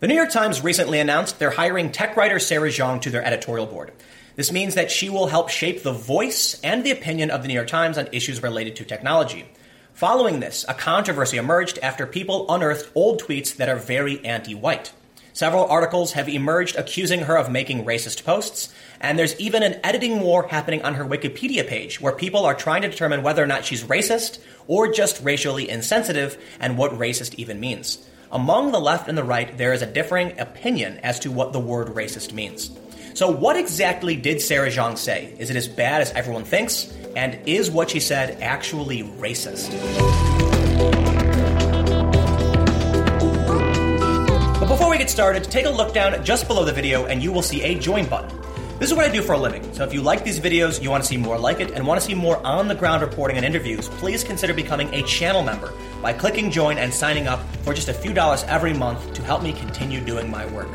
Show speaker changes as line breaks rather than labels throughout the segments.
The New York Times recently announced they're hiring tech writer Sarah Jeong to their editorial board. This means that she will help shape the voice and the opinion of the New York Times on issues related to technology. Following this, a controversy emerged after people unearthed old tweets that are very anti white. Several articles have emerged accusing her of making racist posts, and there's even an editing war happening on her Wikipedia page where people are trying to determine whether or not she's racist or just racially insensitive and what racist even means. Among the left and the right, there is a differing opinion as to what the word racist means. So, what exactly did Sarah Jeong say? Is it as bad as everyone thinks? And is what she said actually racist? But before we get started, take a look down just below the video and you will see a join button. This is what I do for a living, so if you like these videos, you want to see more like it, and want to see more on the ground reporting and interviews, please consider becoming a channel member by clicking join and signing up for just a few dollars every month to help me continue doing my work.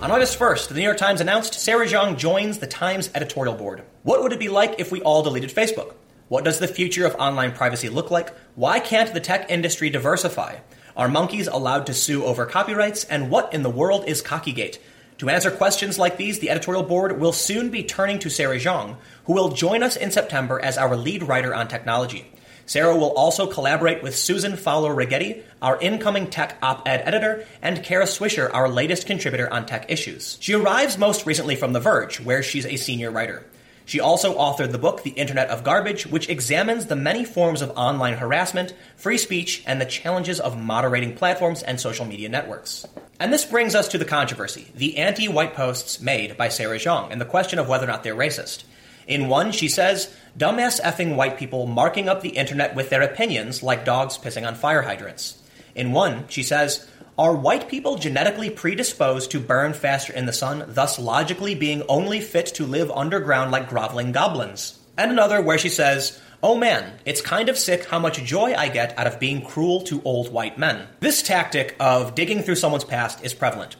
On August 1st, the New York Times announced Sarah Jeong joins the Times editorial board. What would it be like if we all deleted Facebook? What does the future of online privacy look like? Why can't the tech industry diversify? Are monkeys allowed to sue over copyrights? And what in the world is Cockygate? To answer questions like these, the editorial board will soon be turning to Sarah Jeong, who will join us in September as our lead writer on technology. Sarah will also collaborate with Susan Fowler Rigetti, our incoming tech op ed editor, and Kara Swisher, our latest contributor on tech issues. She arrives most recently from The Verge, where she's a senior writer. She also authored the book The Internet of Garbage, which examines the many forms of online harassment, free speech, and the challenges of moderating platforms and social media networks. And this brings us to the controversy the anti white posts made by Sarah Jeong and the question of whether or not they're racist. In one, she says, dumbass effing white people marking up the internet with their opinions like dogs pissing on fire hydrants. In one, she says, are white people genetically predisposed to burn faster in the sun, thus logically being only fit to live underground like groveling goblins? And another where she says, Oh man, it's kind of sick how much joy I get out of being cruel to old white men. This tactic of digging through someone's past is prevalent.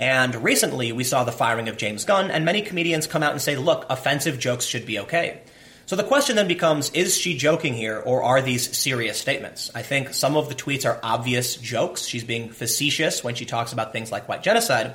And recently, we saw the firing of James Gunn, and many comedians come out and say, look, offensive jokes should be okay. So the question then becomes is she joking here, or are these serious statements? I think some of the tweets are obvious jokes. She's being facetious when she talks about things like white genocide.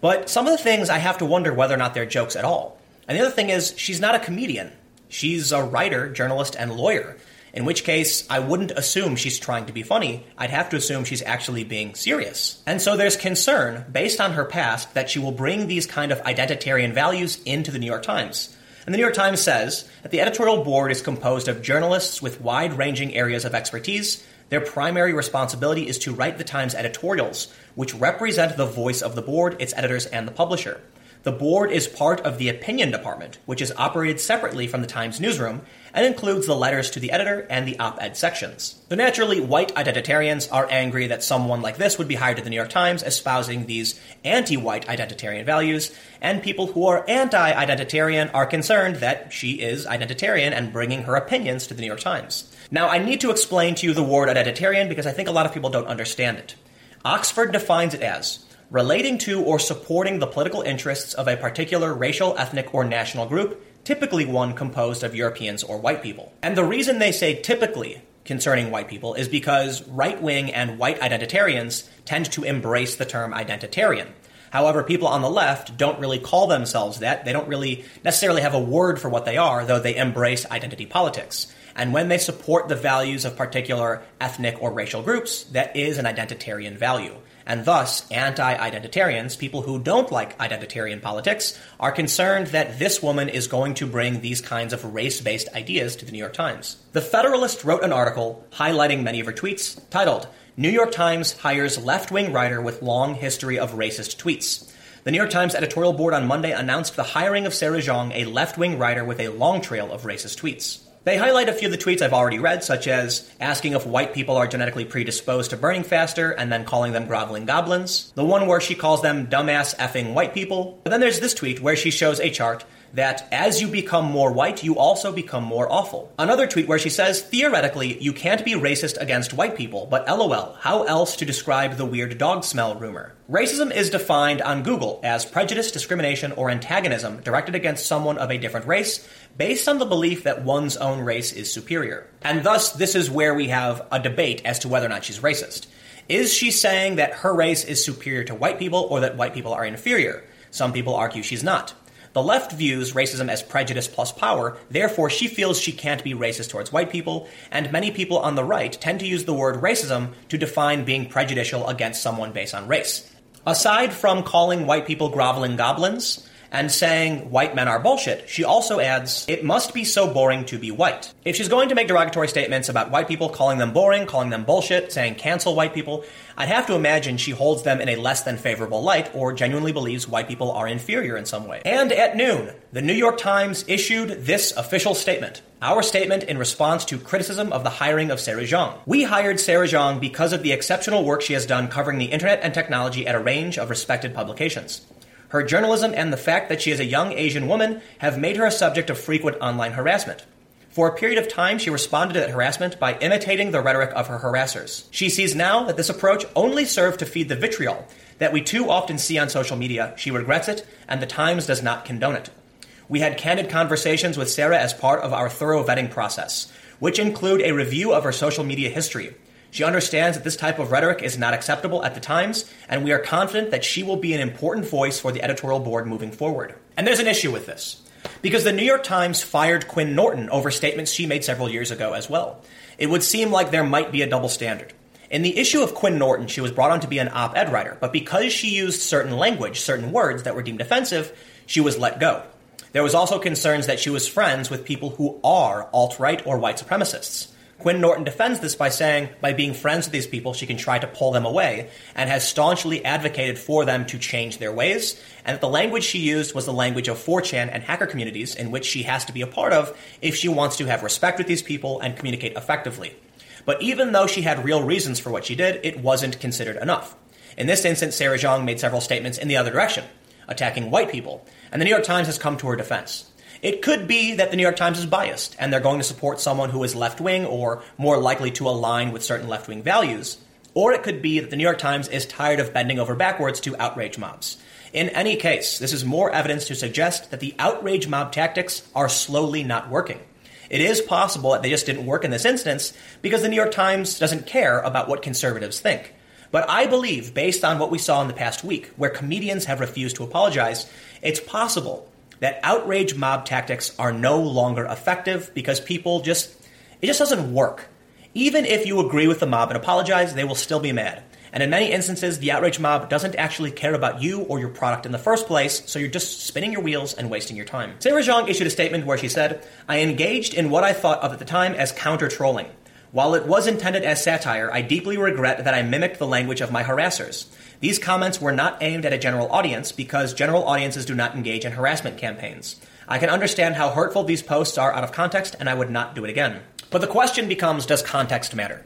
But some of the things I have to wonder whether or not they're jokes at all. And the other thing is, she's not a comedian. She's a writer, journalist, and lawyer. In which case, I wouldn't assume she's trying to be funny. I'd have to assume she's actually being serious. And so there's concern, based on her past, that she will bring these kind of identitarian values into the New York Times. And the New York Times says that the editorial board is composed of journalists with wide ranging areas of expertise. Their primary responsibility is to write the Times editorials, which represent the voice of the board, its editors, and the publisher. The board is part of the opinion department, which is operated separately from the Times newsroom and includes the letters to the editor and the op ed sections. So naturally, white identitarians are angry that someone like this would be hired at the New York Times espousing these anti white identitarian values, and people who are anti identitarian are concerned that she is identitarian and bringing her opinions to the New York Times. Now, I need to explain to you the word identitarian because I think a lot of people don't understand it. Oxford defines it as relating to or supporting the political interests of a particular racial, ethnic, or national group, typically one composed of Europeans or white people. And the reason they say typically concerning white people is because right wing and white identitarians tend to embrace the term identitarian. However, people on the left don't really call themselves that. They don't really necessarily have a word for what they are, though they embrace identity politics. And when they support the values of particular ethnic or racial groups, that is an identitarian value. And thus, anti identitarians, people who don't like identitarian politics, are concerned that this woman is going to bring these kinds of race based ideas to the New York Times. The Federalist wrote an article highlighting many of her tweets titled, New York Times hires left wing writer with long history of racist tweets. The New York Times editorial board on Monday announced the hiring of Sarah Jeong, a left wing writer with a long trail of racist tweets. They highlight a few of the tweets I've already read, such as asking if white people are genetically predisposed to burning faster and then calling them groveling goblins. The one where she calls them dumbass effing white people. But then there's this tweet where she shows a chart that as you become more white, you also become more awful. Another tweet where she says, theoretically, you can't be racist against white people, but lol, how else to describe the weird dog smell rumor? Racism is defined on Google as prejudice, discrimination, or antagonism directed against someone of a different race based on the belief that one's own race is superior. And thus, this is where we have a debate as to whether or not she's racist. Is she saying that her race is superior to white people or that white people are inferior? Some people argue she's not. The left views racism as prejudice plus power, therefore, she feels she can't be racist towards white people, and many people on the right tend to use the word racism to define being prejudicial against someone based on race. Aside from calling white people groveling goblins, and saying white men are bullshit, she also adds, it must be so boring to be white. If she's going to make derogatory statements about white people, calling them boring, calling them bullshit, saying cancel white people, I'd have to imagine she holds them in a less than favorable light or genuinely believes white people are inferior in some way. And at noon, the New York Times issued this official statement. Our statement in response to criticism of the hiring of Sarah Jeong. We hired Sarah Jeong because of the exceptional work she has done covering the internet and technology at a range of respected publications. Her journalism and the fact that she is a young Asian woman have made her a subject of frequent online harassment. For a period of time, she responded to that harassment by imitating the rhetoric of her harassers. She sees now that this approach only served to feed the vitriol that we too often see on social media. She regrets it, and the Times does not condone it. We had candid conversations with Sarah as part of our thorough vetting process, which include a review of her social media history, she understands that this type of rhetoric is not acceptable at the Times, and we are confident that she will be an important voice for the editorial board moving forward. And there's an issue with this, because the New York Times fired Quinn Norton over statements she made several years ago as well. It would seem like there might be a double standard. In the issue of Quinn Norton, she was brought on to be an op ed writer, but because she used certain language, certain words that were deemed offensive, she was let go. There was also concerns that she was friends with people who are alt right or white supremacists. Quinn Norton defends this by saying, by being friends with these people, she can try to pull them away, and has staunchly advocated for them to change their ways, and that the language she used was the language of 4chan and hacker communities in which she has to be a part of if she wants to have respect with these people and communicate effectively. But even though she had real reasons for what she did, it wasn't considered enough. In this instance, Sarah Jeong made several statements in the other direction, attacking white people, and the New York Times has come to her defense. It could be that the New York Times is biased and they're going to support someone who is left wing or more likely to align with certain left wing values. Or it could be that the New York Times is tired of bending over backwards to outrage mobs. In any case, this is more evidence to suggest that the outrage mob tactics are slowly not working. It is possible that they just didn't work in this instance because the New York Times doesn't care about what conservatives think. But I believe, based on what we saw in the past week, where comedians have refused to apologize, it's possible that outrage mob tactics are no longer effective because people just, it just doesn't work. Even if you agree with the mob and apologize, they will still be mad. And in many instances, the outrage mob doesn't actually care about you or your product in the first place, so you're just spinning your wheels and wasting your time. Sarah Jeong issued a statement where she said, I engaged in what I thought of at the time as counter trolling. While it was intended as satire, I deeply regret that I mimicked the language of my harassers. These comments were not aimed at a general audience because general audiences do not engage in harassment campaigns. I can understand how hurtful these posts are out of context, and I would not do it again. But the question becomes does context matter?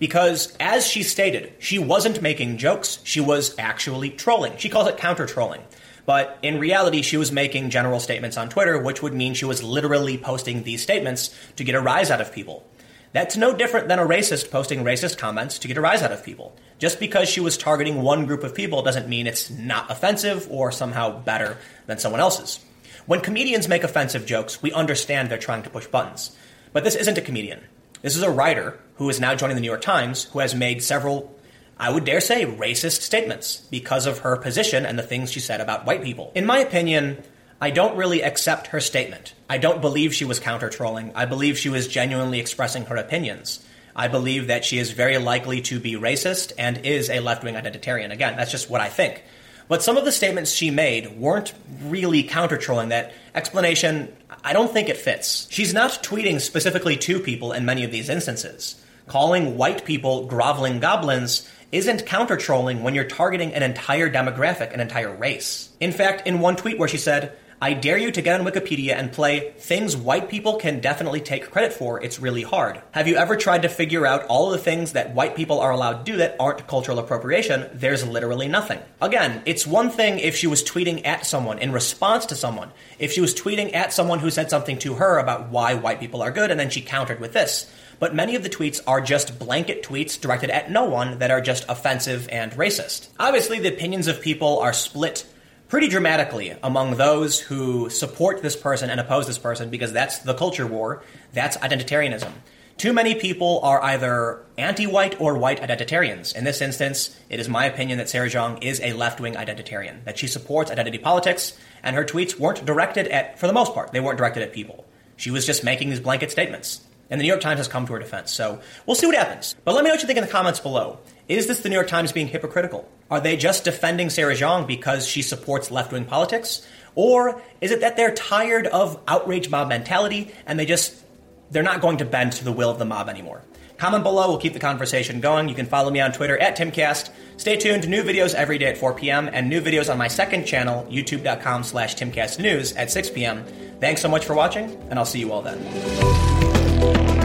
Because, as she stated, she wasn't making jokes, she was actually trolling. She calls it counter trolling. But in reality, she was making general statements on Twitter, which would mean she was literally posting these statements to get a rise out of people. That's no different than a racist posting racist comments to get a rise out of people. Just because she was targeting one group of people doesn't mean it's not offensive or somehow better than someone else's. When comedians make offensive jokes, we understand they're trying to push buttons. But this isn't a comedian. This is a writer who is now joining the New York Times who has made several, I would dare say, racist statements because of her position and the things she said about white people. In my opinion, I don't really accept her statement. I don't believe she was counter trolling. I believe she was genuinely expressing her opinions. I believe that she is very likely to be racist and is a left wing identitarian. Again, that's just what I think. But some of the statements she made weren't really counter trolling. That explanation, I don't think it fits. She's not tweeting specifically to people in many of these instances. Calling white people groveling goblins isn't counter trolling when you're targeting an entire demographic, an entire race. In fact, in one tweet where she said, I dare you to get on Wikipedia and play things white people can definitely take credit for. It's really hard. Have you ever tried to figure out all the things that white people are allowed to do that aren't cultural appropriation? There's literally nothing. Again, it's one thing if she was tweeting at someone in response to someone. If she was tweeting at someone who said something to her about why white people are good and then she countered with this. But many of the tweets are just blanket tweets directed at no one that are just offensive and racist. Obviously, the opinions of people are split pretty dramatically among those who support this person and oppose this person because that's the culture war, that's identitarianism. Too many people are either anti white or white identitarians. In this instance, it is my opinion that Sarah Jeong is a left wing identitarian, that she supports identity politics, and her tweets weren't directed at, for the most part, they weren't directed at people. She was just making these blanket statements. And the New York Times has come to her defense. So we'll see what happens. But let me know what you think in the comments below. Is this the New York Times being hypocritical? Are they just defending Sarah Jeong because she supports left wing politics? Or is it that they're tired of outrage mob mentality and they just they're not going to bend to the will of the mob anymore. Comment below. We'll keep the conversation going. You can follow me on Twitter at Timcast. Stay tuned. New videos every day at 4 p.m. and new videos on my second channel, youtube.com slash timcastnews at 6 p.m. Thanks so much for watching, and I'll see you all then. Bye.